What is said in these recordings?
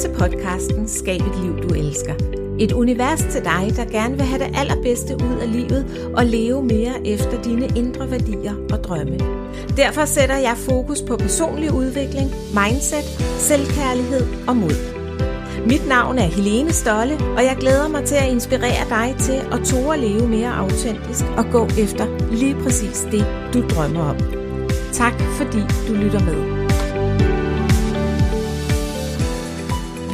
Til podcasten Skab et liv, du elsker. Et univers til dig, der gerne vil have det allerbedste ud af livet og leve mere efter dine indre værdier og drømme. Derfor sætter jeg fokus på personlig udvikling, mindset, selvkærlighed og mod. Mit navn er Helene Stolle, og jeg glæder mig til at inspirere dig til at tåre at leve mere autentisk og gå efter lige præcis det, du drømmer om. Tak fordi du lytter med.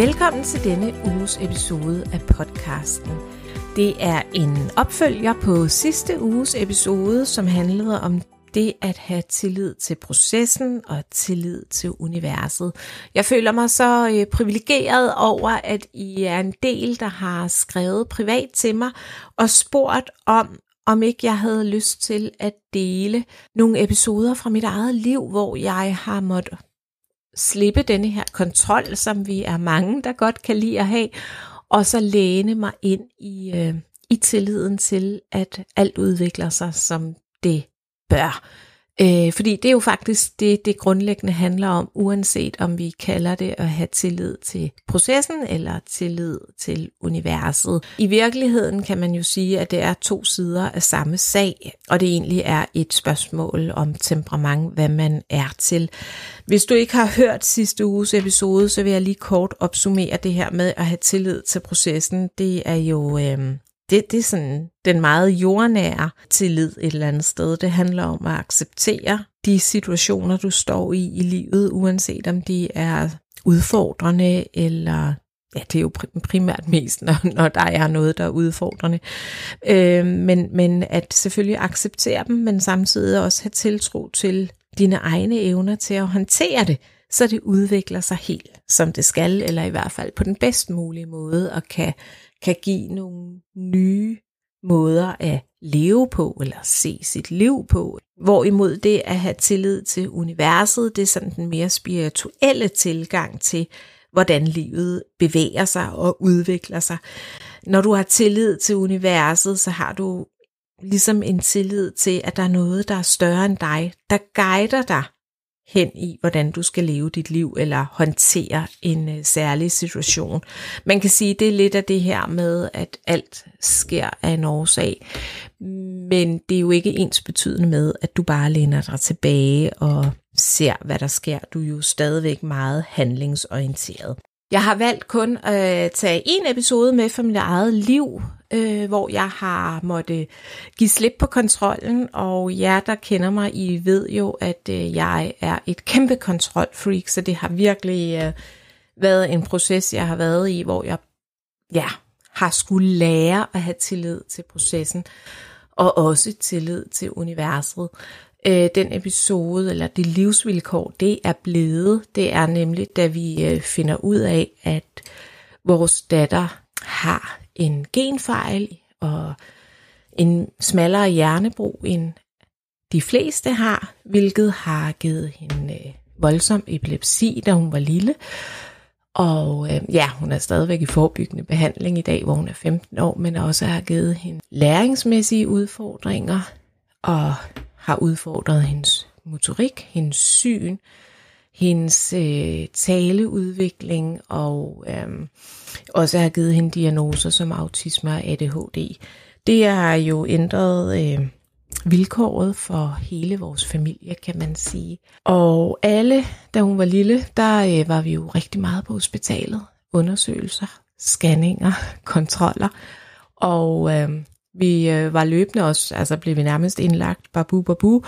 Velkommen til denne uges episode af podcasten. Det er en opfølger på sidste uges episode, som handlede om det at have tillid til processen og tillid til universet. Jeg føler mig så øh, privilegeret over, at I er en del, der har skrevet privat til mig og spurgt om, om ikke jeg havde lyst til at dele nogle episoder fra mit eget liv, hvor jeg har måttet slippe denne her kontrol, som vi er mange, der godt kan lide at have, og så læne mig ind i, øh, i tilliden til, at alt udvikler sig, som det bør. Øh, fordi det er jo faktisk det, det grundlæggende handler om, uanset om vi kalder det at have tillid til processen eller tillid til universet. I virkeligheden kan man jo sige, at det er to sider af samme sag, og det egentlig er et spørgsmål om temperament, hvad man er til. Hvis du ikke har hørt sidste uges episode, så vil jeg lige kort opsummere det her med at have tillid til processen. Det er jo... Øh, det, det er sådan den meget jordnære tillid et eller andet sted. Det handler om at acceptere de situationer, du står i i livet, uanset om de er udfordrende eller ja, det er jo primært mest, når, når der er noget, der er udfordrende. Øh, men, men at selvfølgelig acceptere dem, men samtidig også have tiltro til dine egne evner til at håndtere det, så det udvikler sig helt, som det skal, eller i hvert fald på den bedst mulige måde, og kan kan give nogle nye måder at leve på, eller se sit liv på. Hvorimod det at have tillid til universet, det er sådan den mere spirituelle tilgang til, hvordan livet bevæger sig og udvikler sig. Når du har tillid til universet, så har du ligesom en tillid til, at der er noget, der er større end dig, der guider dig hen i, hvordan du skal leve dit liv eller håndtere en øh, særlig situation. Man kan sige, det er lidt af det her med, at alt sker af en årsag, men det er jo ikke ens betydende med, at du bare læner dig tilbage og ser, hvad der sker. Du er jo stadigvæk meget handlingsorienteret. Jeg har valgt kun at øh, tage en episode med fra mit eget liv, øh, hvor jeg har måtte give slip på kontrollen, og jer, der kender mig, I ved jo, at øh, jeg er et kæmpe kontrolfreak, så det har virkelig øh, været en proces, jeg har været i, hvor jeg ja, har skulle lære at have tillid til processen, og også tillid til universet. Øh, den episode, eller det livsvilkår, det er blevet, det er nemlig, da vi øh, finder ud af, at vores datter har en genfejl og en smallere hjernebro end de fleste har, hvilket har givet hende øh, voldsom epilepsi, da hun var lille. Og øh, ja, hun er stadigvæk i forebyggende behandling i dag, hvor hun er 15 år, men også har givet hende læringsmæssige udfordringer og har udfordret hendes motorik, hendes syn, hendes øh, taleudvikling og øh, også har givet hende diagnoser som autisme og ADHD. Det har jo ændret øh, vilkåret for hele vores familie, kan man sige. Og alle, da hun var lille, der øh, var vi jo rigtig meget på hospitalet. Undersøgelser, scanninger, kontroller. Og øh, vi øh, var løbende også, altså blev vi nærmest indlagt, babu babu,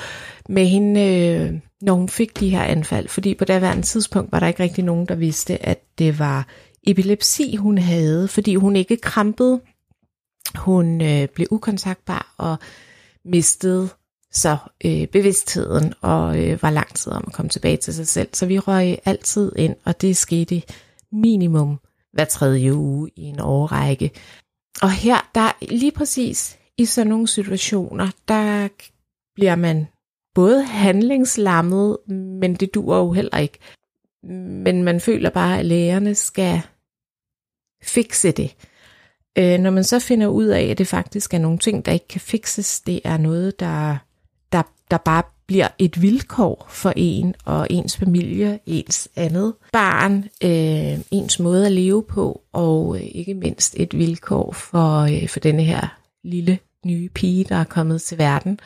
med hende, øh, når hun fik de her anfald. Fordi på daværende tidspunkt var der ikke rigtig nogen, der vidste, at det var epilepsi, hun havde, fordi hun ikke krampede. Hun øh, blev ukontaktbar og mistede så øh, bevidstheden og øh, var lang tid om at komme tilbage til sig selv. Så vi røg altid ind, og det skete minimum hver tredje uge i en årrække. Og her, der lige præcis i sådan nogle situationer, der bliver man både handlingslammet, men det duer jo heller ikke. Men man føler bare, at lægerne skal fikse det. Øh, når man så finder ud af, at det faktisk er nogle ting, der ikke kan fikses, det er noget, der, der, der bare bliver et vilkår for en og ens familie, ens andet barn, øh, ens måde at leve på, og øh, ikke mindst et vilkår for, øh, for denne her lille nye pige, der er kommet til verden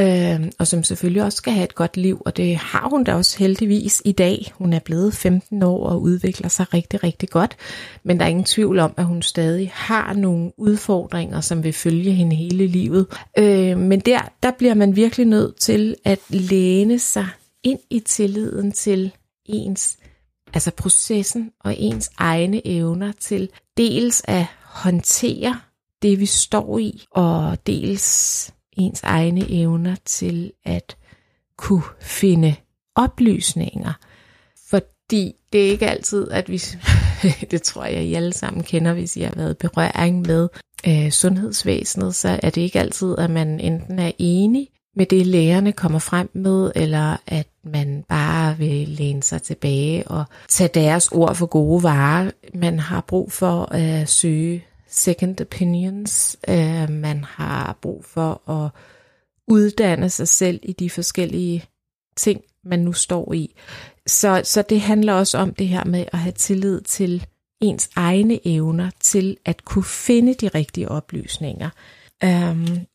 øh, og som selvfølgelig også skal have et godt liv, og det har hun da også heldigvis i dag. Hun er blevet 15 år og udvikler sig rigtig, rigtig godt, men der er ingen tvivl om, at hun stadig har nogle udfordringer, som vil følge hende hele livet. Øh, men der, der bliver man virkelig nødt til at læne sig ind i tilliden til ens, altså processen og ens egne evner til dels at håndtere det, vi står i, og dels ens egne evner til at kunne finde oplysninger. Fordi det er ikke altid, at vi, det tror jeg, I alle sammen kender, hvis I har været i berøring med øh, sundhedsvæsenet, så er det ikke altid, at man enten er enig med det, lægerne kommer frem med, eller at man bare vil læne sig tilbage og tage deres ord for gode varer. Man har brug for at søge second opinions. Øh, man har brug for at uddanne sig selv i de forskellige ting, man nu står i. Så, så det handler også om det her med at have tillid til ens egne evner til at kunne finde de rigtige oplysninger. Øhm,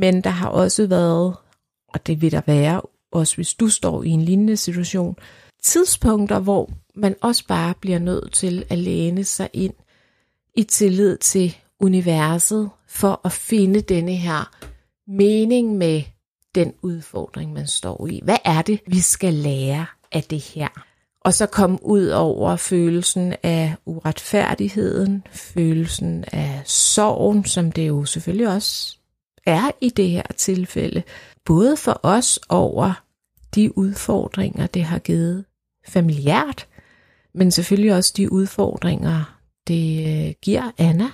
men der har også været, og det vil der være, også hvis du står i en lignende situation, tidspunkter, hvor man også bare bliver nødt til at læne sig ind i tillid til universet for at finde denne her mening med den udfordring, man står i. Hvad er det, vi skal lære af det her? Og så komme ud over følelsen af uretfærdigheden, følelsen af sorgen, som det jo selvfølgelig også er i det her tilfælde. Både for os over de udfordringer, det har givet familiært, men selvfølgelig også de udfordringer, det øh, giver Anna,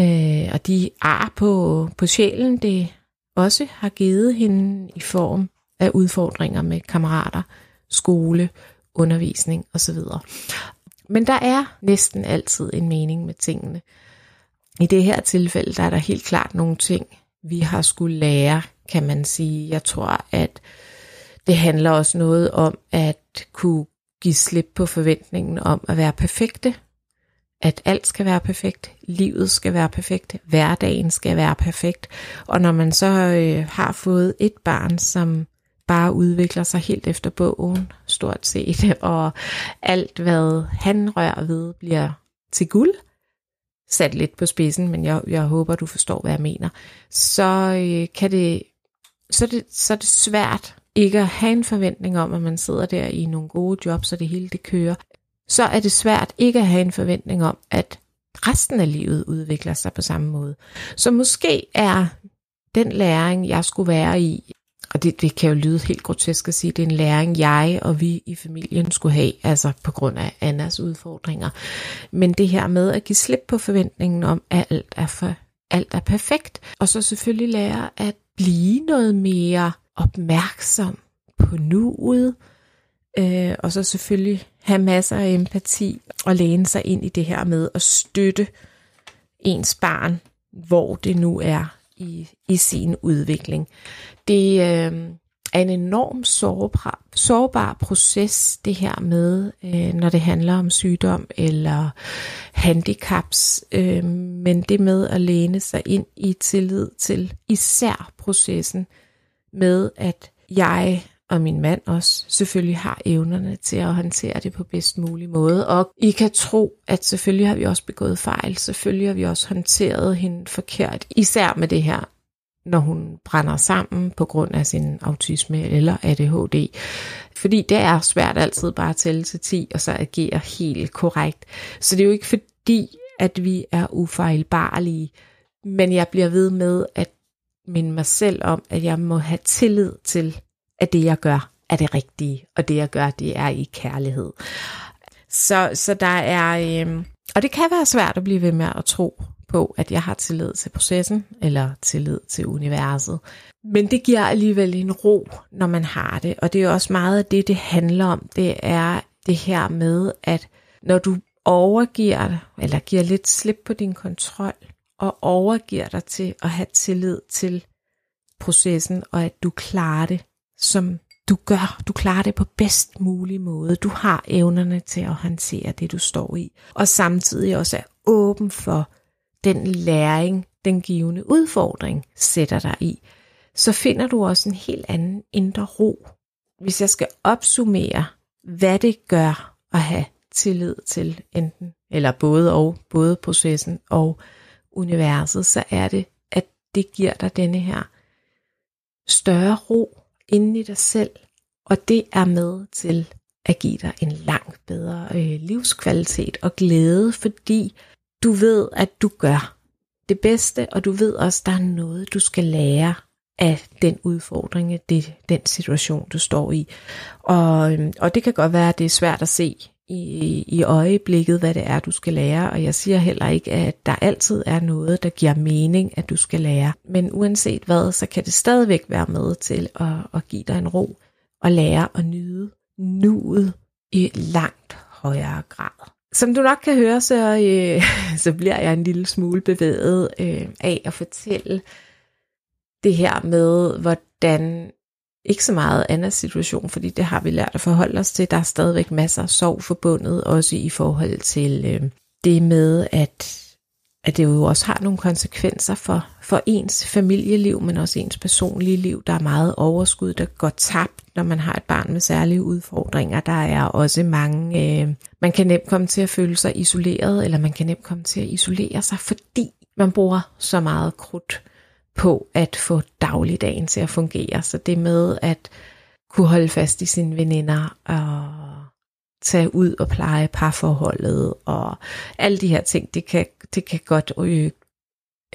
øh, og de ar på, på sjælen, det også har givet hende i form af udfordringer med kammerater, skole, undervisning osv. Men der er næsten altid en mening med tingene. I det her tilfælde, der er der helt klart nogle ting, vi har skulle lære, kan man sige. Jeg tror, at det handler også noget om at kunne give slip på forventningen om at være perfekte at alt skal være perfekt, livet skal være perfekt, hverdagen skal være perfekt. Og når man så øh, har fået et barn, som bare udvikler sig helt efter bogen, stort set, og alt hvad han rører ved bliver til guld, sat lidt på spidsen, men jeg, jeg håber, du forstår, hvad jeg mener, så øh, kan det, så det, så er det svært ikke at have en forventning om, at man sidder der i nogle gode jobs, og det hele det kører så er det svært ikke at have en forventning om, at resten af livet udvikler sig på samme måde. Så måske er den læring, jeg skulle være i, og det, det kan jo lyde helt grotesk at sige, det er en læring, jeg og vi i familien skulle have, altså på grund af Annas udfordringer. Men det her med at give slip på forventningen om, at alt er, for, alt er perfekt, og så selvfølgelig lære at blive noget mere opmærksom på nuet, øh, og så selvfølgelig have masser af empati og læne sig ind i det her med at støtte ens barn, hvor det nu er i, i sin udvikling. Det øh, er en enorm sårbar, sårbar proces, det her med, øh, når det handler om sygdom eller handicaps, øh, men det med at læne sig ind i tillid til især processen med, at jeg og min mand også selvfølgelig har evnerne til at håndtere det på bedst mulig måde. Og I kan tro, at selvfølgelig har vi også begået fejl, selvfølgelig har vi også håndteret hende forkert, især med det her, når hun brænder sammen på grund af sin autisme eller ADHD. Fordi det er svært altid bare at tælle til 10 og så agere helt korrekt. Så det er jo ikke fordi, at vi er ufejlbarlige, men jeg bliver ved med at minde mig selv om, at jeg må have tillid til, at det jeg gør er det rigtige, og det jeg gør, det er i kærlighed. Så, så der er, øhm, og det kan være svært at blive ved med at tro på, at jeg har tillid til processen, eller tillid til universet. Men det giver alligevel en ro, når man har det, og det er også meget af det, det handler om. Det er det her med, at når du overgiver eller giver lidt slip på din kontrol, og overgiver dig til at have tillid til processen, og at du klarer det som du gør. Du klarer det på bedst mulig måde. Du har evnerne til at håndtere det, du står i. Og samtidig også er åben for den læring, den givende udfordring sætter dig i. Så finder du også en helt anden indre ro. Hvis jeg skal opsummere, hvad det gør at have tillid til enten, eller både og, både processen og universet, så er det, at det giver dig denne her større ro inde i dig selv, og det er med til at give dig en langt bedre øh, livskvalitet og glæde, fordi du ved, at du gør det bedste, og du ved også, at der er noget, du skal lære af den udfordring, det, den situation, du står i. Og, øhm, og det kan godt være, at det er svært at se i, i øjeblikket, hvad det er, du skal lære. Og jeg siger heller ikke, at der altid er noget, der giver mening, at du skal lære. Men uanset hvad, så kan det stadigvæk være med til at, at give dig en ro og lære at nyde nuet i langt højere grad. Som du nok kan høre, så, øh, så bliver jeg en lille smule bevæget øh, af at fortælle det her med, hvordan ikke så meget anden situation, fordi det har vi lært at forholde os til. Der er stadigvæk masser af sorg forbundet, også i forhold til øh, det med, at, at det jo også har nogle konsekvenser for, for ens familieliv, men også ens personlige liv. Der er meget overskud, der går tabt, når man har et barn med særlige udfordringer. Der er også mange, øh, man kan nemt komme til at føle sig isoleret, eller man kan nemt komme til at isolere sig, fordi man bruger så meget krudt på at få dagligdagen til at fungere. Så det med at kunne holde fast i sine veninder og tage ud og pleje parforholdet og alle de her ting, det kan, det kan godt ryge.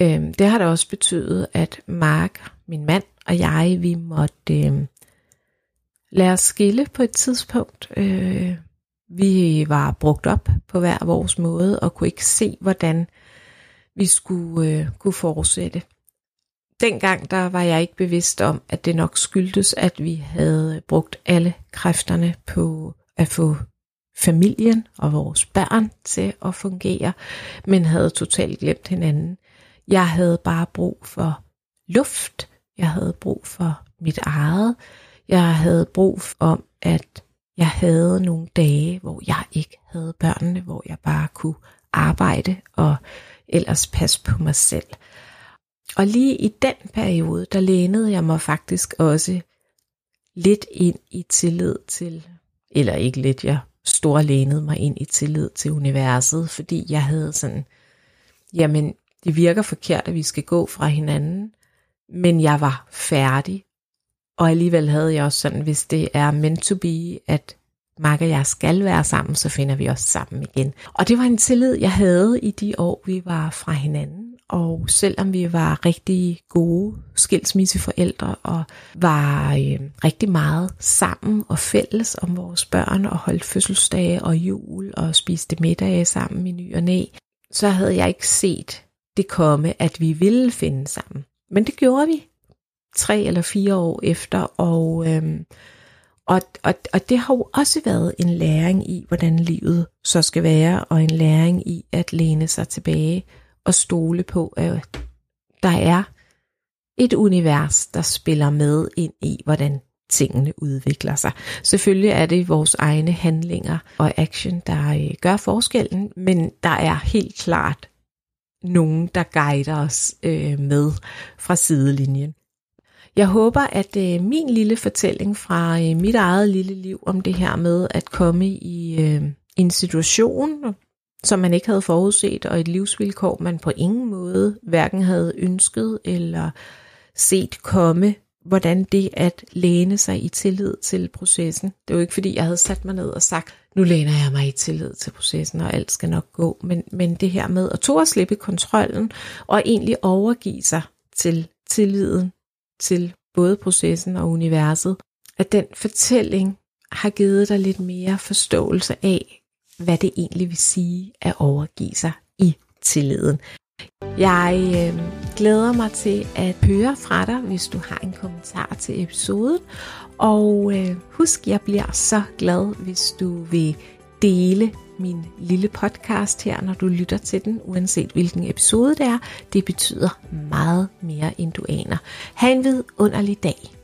Øhm, det har da også betydet, at Mark, min mand og jeg, vi måtte øhm, lade os skille på et tidspunkt. Øh, vi var brugt op på hver vores måde og kunne ikke se, hvordan vi skulle øh, kunne fortsætte dengang der var jeg ikke bevidst om, at det nok skyldtes, at vi havde brugt alle kræfterne på at få familien og vores børn til at fungere, men havde totalt glemt hinanden. Jeg havde bare brug for luft. Jeg havde brug for mit eget. Jeg havde brug for, at jeg havde nogle dage, hvor jeg ikke havde børnene, hvor jeg bare kunne arbejde og ellers passe på mig selv. Og lige i den periode, der lænede jeg mig faktisk også lidt ind i tillid til, eller ikke lidt, jeg storlænede mig ind i tillid til universet, fordi jeg havde sådan, jamen, det virker forkert, at vi skal gå fra hinanden, men jeg var færdig, og alligevel havde jeg også sådan, hvis det er meant to be, at Mark og jeg skal være sammen, så finder vi os sammen igen. Og det var en tillid, jeg havde i de år, vi var fra hinanden. Og selvom vi var rigtig gode skilsmisseforældre og var øh, rigtig meget sammen og fælles om vores børn og holdt fødselsdage og jul og spiste middage sammen i ny og næ, så havde jeg ikke set det komme, at vi ville finde sammen. Men det gjorde vi tre eller fire år efter, og, øhm, og, og, og det har jo også været en læring i, hvordan livet så skal være, og en læring i at læne sig tilbage at stole på, at der er et univers, der spiller med ind i, hvordan tingene udvikler sig. Selvfølgelig er det vores egne handlinger og action, der øh, gør forskellen, men der er helt klart nogen, der guider os øh, med fra sidelinjen. Jeg håber, at øh, min lille fortælling fra øh, mit eget lille liv om det her med at komme i øh, en situation, som man ikke havde forudset, og et livsvilkår, man på ingen måde hverken havde ønsket eller set komme, hvordan det at læne sig i tillid til processen. Det var ikke fordi, jeg havde sat mig ned og sagt, nu læner jeg mig i tillid til processen, og alt skal nok gå. Men, men det her med at tog at slippe kontrollen, og egentlig overgive sig til tilliden til både processen og universet, at den fortælling har givet dig lidt mere forståelse af, hvad det egentlig vil sige at overgive sig i tilliden. Jeg øh, glæder mig til at høre fra dig, hvis du har en kommentar til episoden. Og øh, husk, jeg bliver så glad, hvis du vil dele min lille podcast her, når du lytter til den, uanset hvilken episode det er. Det betyder meget mere, end du aner. Ha' en vidunderlig dag.